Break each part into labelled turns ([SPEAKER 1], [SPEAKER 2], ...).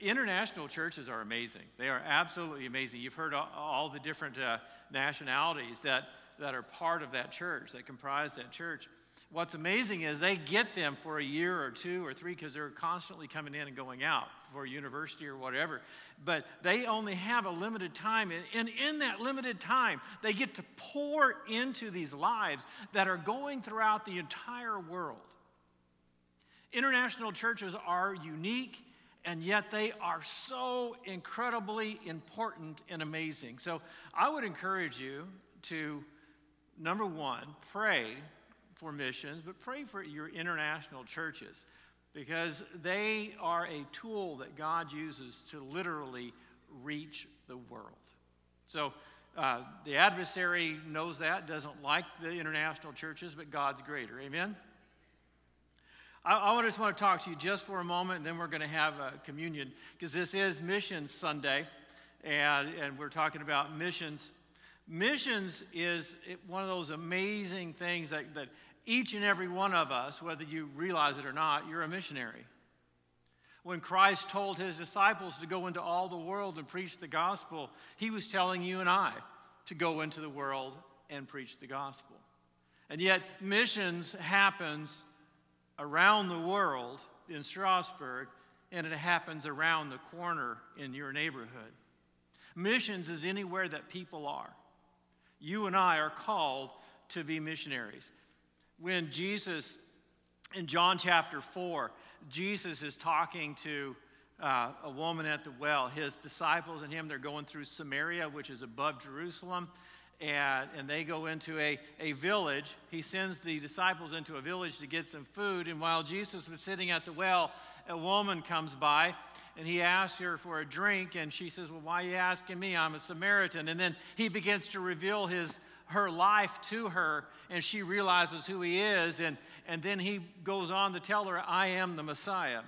[SPEAKER 1] international churches are amazing. They are absolutely amazing. You've heard all, the different uh, nationalities that, that are part of that church, that comprise that church. What's amazing is they get them for a year or two or three because they're constantly coming in and going out for university or whatever. But they only have a limited time. And in that limited time, they get to pour into these lives that are going throughout the entire world. International churches are unique and yet they are so incredibly important and amazing. So I would encourage you to, number one, pray for missions, but pray for your international churches because they are a tool that God uses to literally reach the world. So uh, the adversary knows that, doesn't like the international churches, but God's greater. Amen? I, I just want to talk to you just for a moment, and then we're going to have a communion because this is Mission Sunday, and, and we're talking about missions. Missions is one of those amazing things that, that each and every one of us, whether you realize it or not, you're a missionary. When Christ told his disciples to go into all the world and preach the gospel, he was telling you and I to go into the world and preach the gospel. And yet, missions happens around the world in Strasbourg, and it happens around the corner in your neighborhood. Missions is anywhere that people are. You and I are called to be missionaries. When Jesus, in John chapter 4, Jesus is talking to uh, a woman at the well. His disciples and him, they're going through Samaria, which is above Jerusalem and, and they go into a, a village. He sends the disciples into a village to get some food. And while Jesus was sitting at the well, a woman comes by and he asks her for a drink. And she says, Well, why are you asking me? I'm a Samaritan. And then he begins to reveal his, her life to her, and she realizes who he is. And, and then he goes on to tell her, I am the Messiah.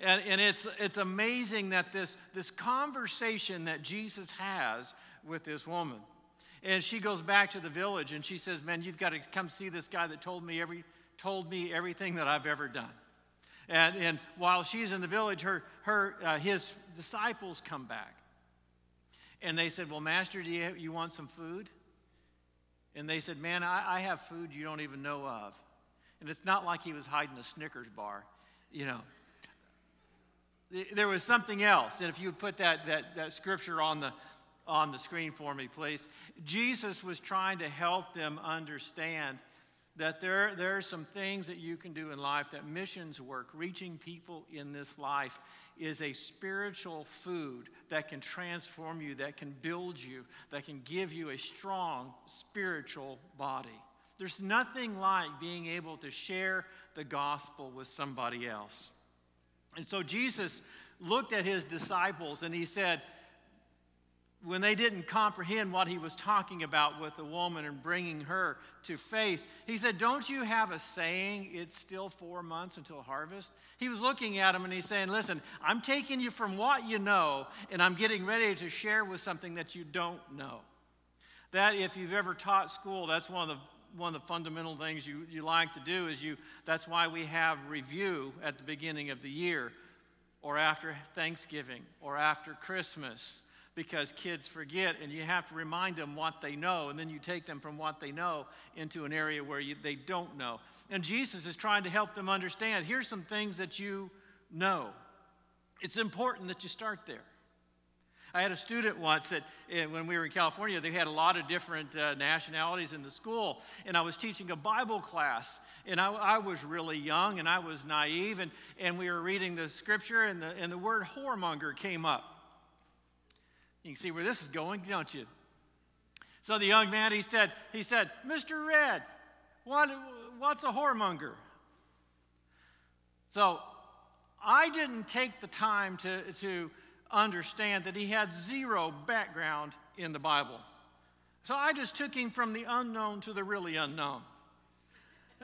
[SPEAKER 1] And, and it's, it's amazing that this, this conversation that Jesus has with this woman and she goes back to the village and she says, Man, you've got to come see this guy that told me, every, told me everything that I've ever done. And, and while she's in the village, her, her, uh, his disciples come back. And they said, Well, Master, do you, you want some food? And they said, Man, I, I have food you don't even know of. And it's not like he was hiding a Snickers bar, you know. There was something else. And if you put that, that, that scripture on the, on the screen for me, please. Jesus was trying to help them understand that there, there are some things that you can do in life, that missions work, reaching people in this life, is a spiritual food that can transform you, that can build you, that can give you a strong spiritual body. There's nothing like being able to share the gospel with somebody else. And so Jesus looked at his disciples and he said, when they didn't comprehend what he was talking about with the woman and bringing her to faith, he said, Don't you have a saying, it's still four months until harvest? He was looking at him and he's saying, Listen, I'm taking you from what you know, and I'm getting ready to share with something that you don't know. That, if you've ever taught school, that's one of the one of the fundamental things you, you like to do is you that's why we have review at the beginning of the year or after thanksgiving or after christmas because kids forget and you have to remind them what they know and then you take them from what they know into an area where you, they don't know and jesus is trying to help them understand here's some things that you know it's important that you start there I had a student once that eh, when we were in California, they had a lot of different uh, nationalities in the school. And I was teaching a Bible class. And I, I, was really young and I was naive. And, and we were reading the scripture, and the, and the word whoremonger came up. You can see where this is going, don't you? So the young man, he said, he said, Mr. Red, what, what's a whoremonger? So I didn't take the time to, to understand that he had zero background in the Bible. So I just took him from the unknown to the really unknown.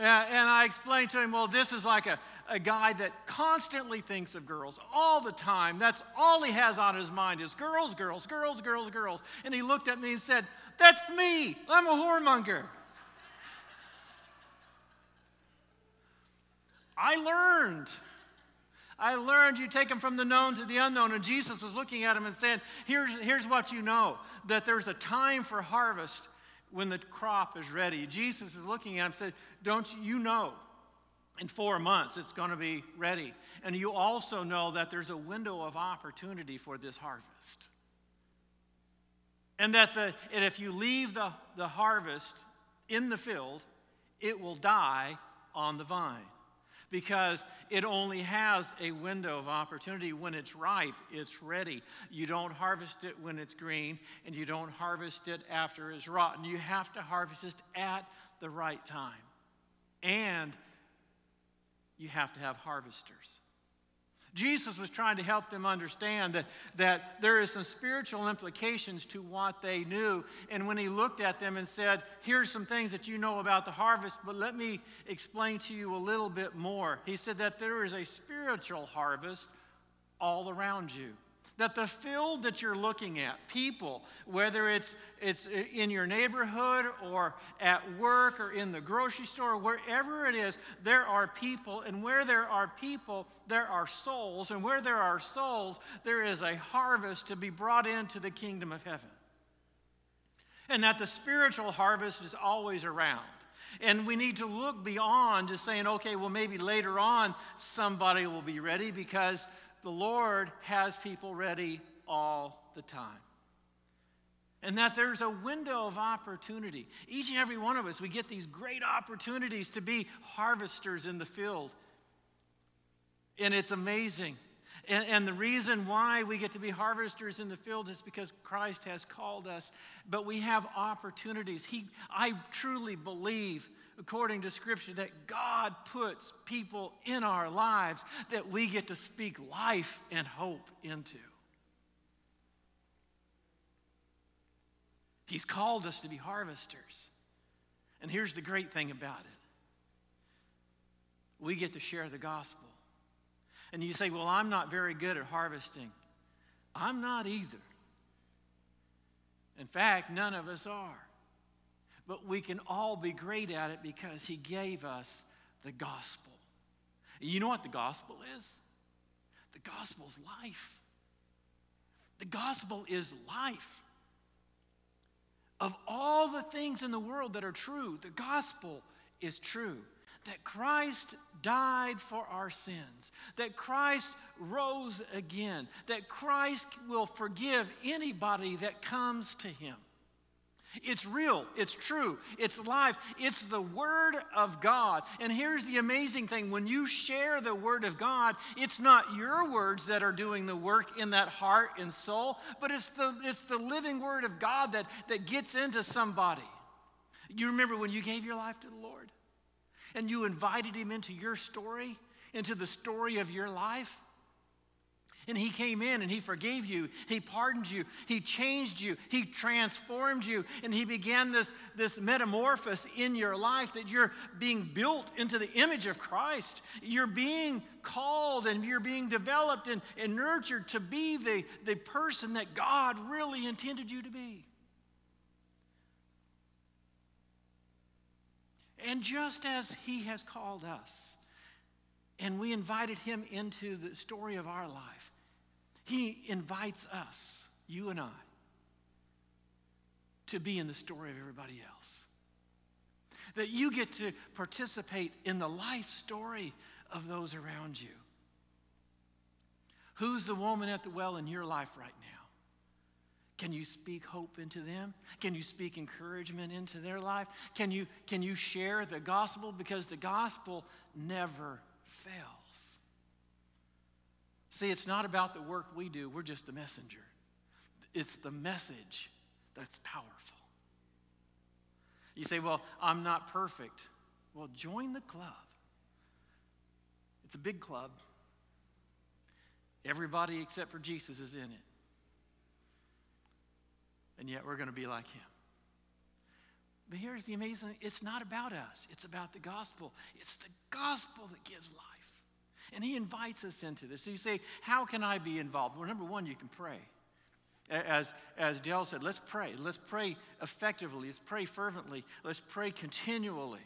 [SPEAKER 1] And I explained to him, well, this is like a, a guy that constantly thinks of girls all the time. That's all he has on his mind is girls, girls, girls, girls, girls. And he looked at me and said, That's me. I'm a whoremonger. I learned. I learned you take them from the known to the unknown. And Jesus was looking at him and saying, here's, here's what you know that there's a time for harvest when the crop is ready. Jesus is looking at him and said, Don't you know? In four months, it's going to be ready. And you also know that there's a window of opportunity for this harvest. And that the, and if you leave the, the harvest in the field, it will die on the vine because it only has a window of opportunity. When it's ripe, it's ready. You don't harvest it when it's green, and you don't harvest it after it's rotten. You have to harvest it at the right time. And you have to have harvesters. Jesus was trying to help them understand that, that there is some spiritual implications to what they knew. And when he looked at them and said, Here's some things that you know about the harvest, but let me explain to you a little bit more. He said that there is a spiritual harvest all around you that the field that you're looking at, people, whether it's, it's in your neighborhood or at work or in the grocery store, wherever it is, there are people. And where there are people, there are souls. And where there are souls, there is a harvest to be brought into the kingdom of heaven. And that the spiritual harvest is always around. And we need to look beyond just saying, okay, well, maybe later on somebody will be ready because the Lord has people ready all the time. And that there's a window of opportunity. Each and every one of us, we get these great opportunities to be harvesters in the field. And it's amazing. And, and, the reason why we get to be harvesters in the field is because Christ has called us. But we have opportunities. He, I truly believe according to Scripture, that God puts people in our lives that we get to speak life and hope into. He's called us to be harvesters. And here's the great thing about it we get to share the gospel. And you say, Well, I'm not very good at harvesting. I'm not either. In fact, none of us are but we can all be great at it because He gave us the gospel. You know what the gospel is? The gospel is life. The gospel is life. Of all the things in the world that are true, the gospel is true. That Christ died for our sins, that Christ rose again, that Christ will forgive anybody that comes to him. It's real, it's true, it's life, it's the Word of God. And here's the amazing thing when you share the Word of God, it's not your words that are doing the work in that heart and soul, but it's the, it's the living Word of God that, that gets into somebody. You remember when you gave your life to the Lord and you invited Him into your story, into the story of your life? And he came in and he forgave you. He pardoned you. He changed you. He transformed you. And he began this, this metamorphosis in your life that you're being built into the image of Christ. You're being called and you're being developed and, and nurtured to be the, the person that God really intended you to be. And just as he has called us, and we invited him into the story of our life. He invites us, you and I, to be in the story of everybody else. That you get to participate in the life story of those around you. Who's the woman at the well in your life right now? Can you speak hope into them? Can you speak encouragement into their life? Can you, can you share the gospel? Because the gospel never fails. See, it's not about the work we do, we're just the messenger. It's the message that's powerful. You say, Well, I'm not perfect. Well, join the club. It's a big club. Everybody except for Jesus is in it. And yet we're going to be like him. But here's the amazing thing it's not about us, it's about the gospel. It's the gospel that gives life. And he invites us into this. So you say, How can I be involved? Well, number one, you can pray. As, as Dale said, let's pray. Let's pray effectively. Let's pray fervently. Let's pray continually.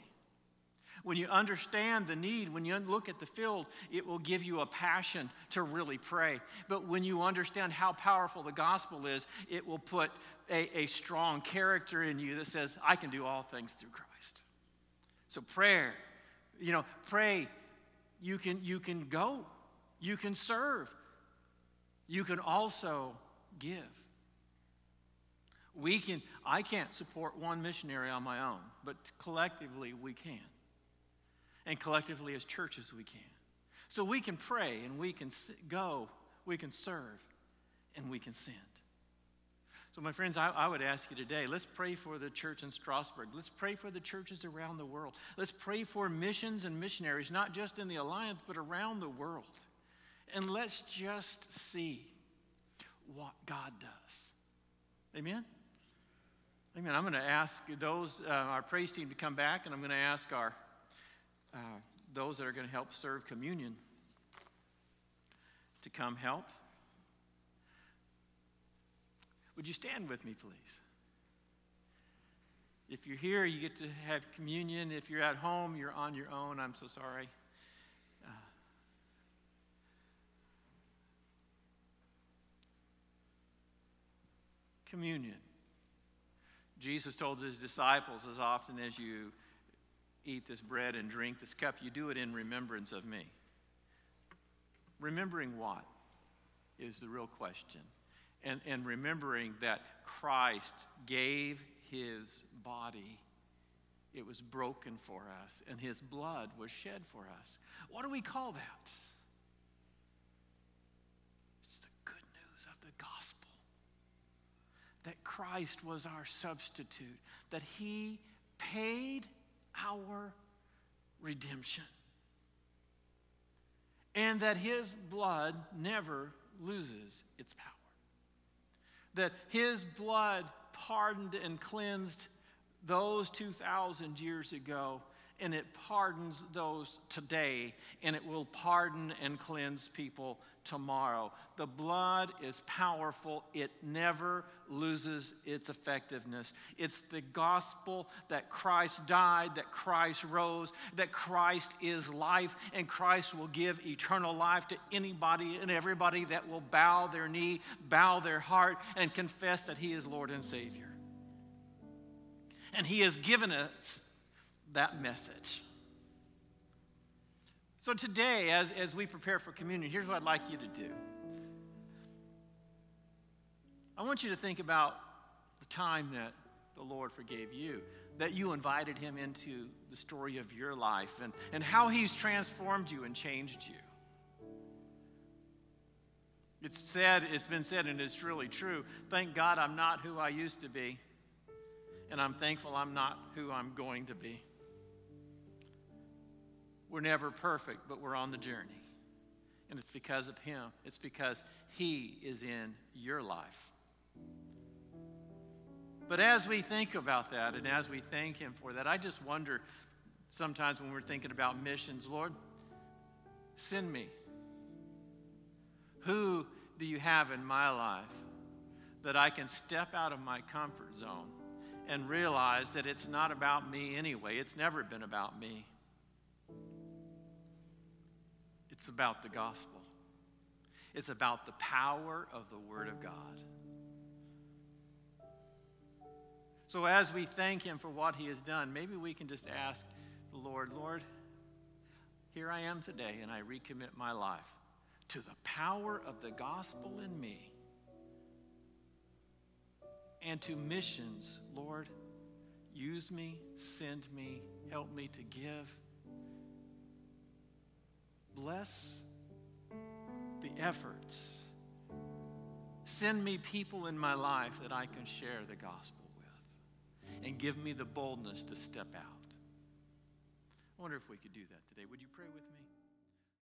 [SPEAKER 1] When you understand the need, when you look at the field, it will give you a passion to really pray. But when you understand how powerful the gospel is, it will put a, a strong character in you that says, I can do all things through Christ. So, prayer, you know, pray. You can, you can go, you can serve, you can also give. We can, I can't support one missionary on my own, but collectively we can and collectively as churches we can. So we can pray and we can go, we can serve, and we can send. So, my friends, I, I, would ask you today let's pray for the church in Strasbourg. Let's pray for the churches around the world. Let's pray for missions and missionaries, not just in the alliance, but around the world. And let's just see what God does. Amen? Amen. I'm going to ask those, uh, our praise team, to come back, and I'm going to ask our uh, those that are going to help serve communion to come help. Would you stand with me, please? If you're here, you get to have communion. If you're at home, you're on your own. I'm so sorry. Uh, communion. Jesus told his disciples as often as you eat this bread and drink this cup, you do it in remembrance of me. Remembering what is the real question. And, and remembering that Christ gave his body, it was broken for us, and his blood was shed for us. What do we call that? It's the good news of the gospel that Christ was our substitute, that he paid our redemption. And that his blood never loses its power. That his blood pardoned and cleansed those 2,000 years ago and it pardons those today, and it will pardon and cleanse people tomorrow. The blood is powerful, it never loses its effectiveness. It's the gospel that Christ died, that Christ rose, that Christ is life, and Christ will give eternal life to anybody and everybody that will bow their knee, bow their heart, and confess that He is Lord and Savior. And He has given us that message. So, today, as, as we prepare for communion, here's what I'd like you to do. I want you to think about the time that the Lord forgave you, that you invited Him into the story of your life, and, and how He's transformed you and changed you. It's said, it's been said, and it's really true. Thank God I'm not who I used to be, and I'm thankful I'm not who I'm going to be. We're never perfect, but we're on the journey. And it's because of Him, it's because He is in your life. But as we think about that and as we thank Him for that, I just wonder sometimes when we're thinking about missions, Lord, send me. Who do you have in my life that I can step out of my comfort zone and realize that it's not about me anyway? It's never been about me. It's about the gospel, it's about the power of the Word of God. So, as we thank Him for what He has done, maybe we can just ask the Lord, Lord, here I am today, and I recommit my life to the power of the gospel in me and to missions. Lord, use me, send me, help me to give Bless the efforts. Send me people in my life that I can share the gospel with. And give me the boldness to step out. I wonder if we could do that today. Would you pray with me?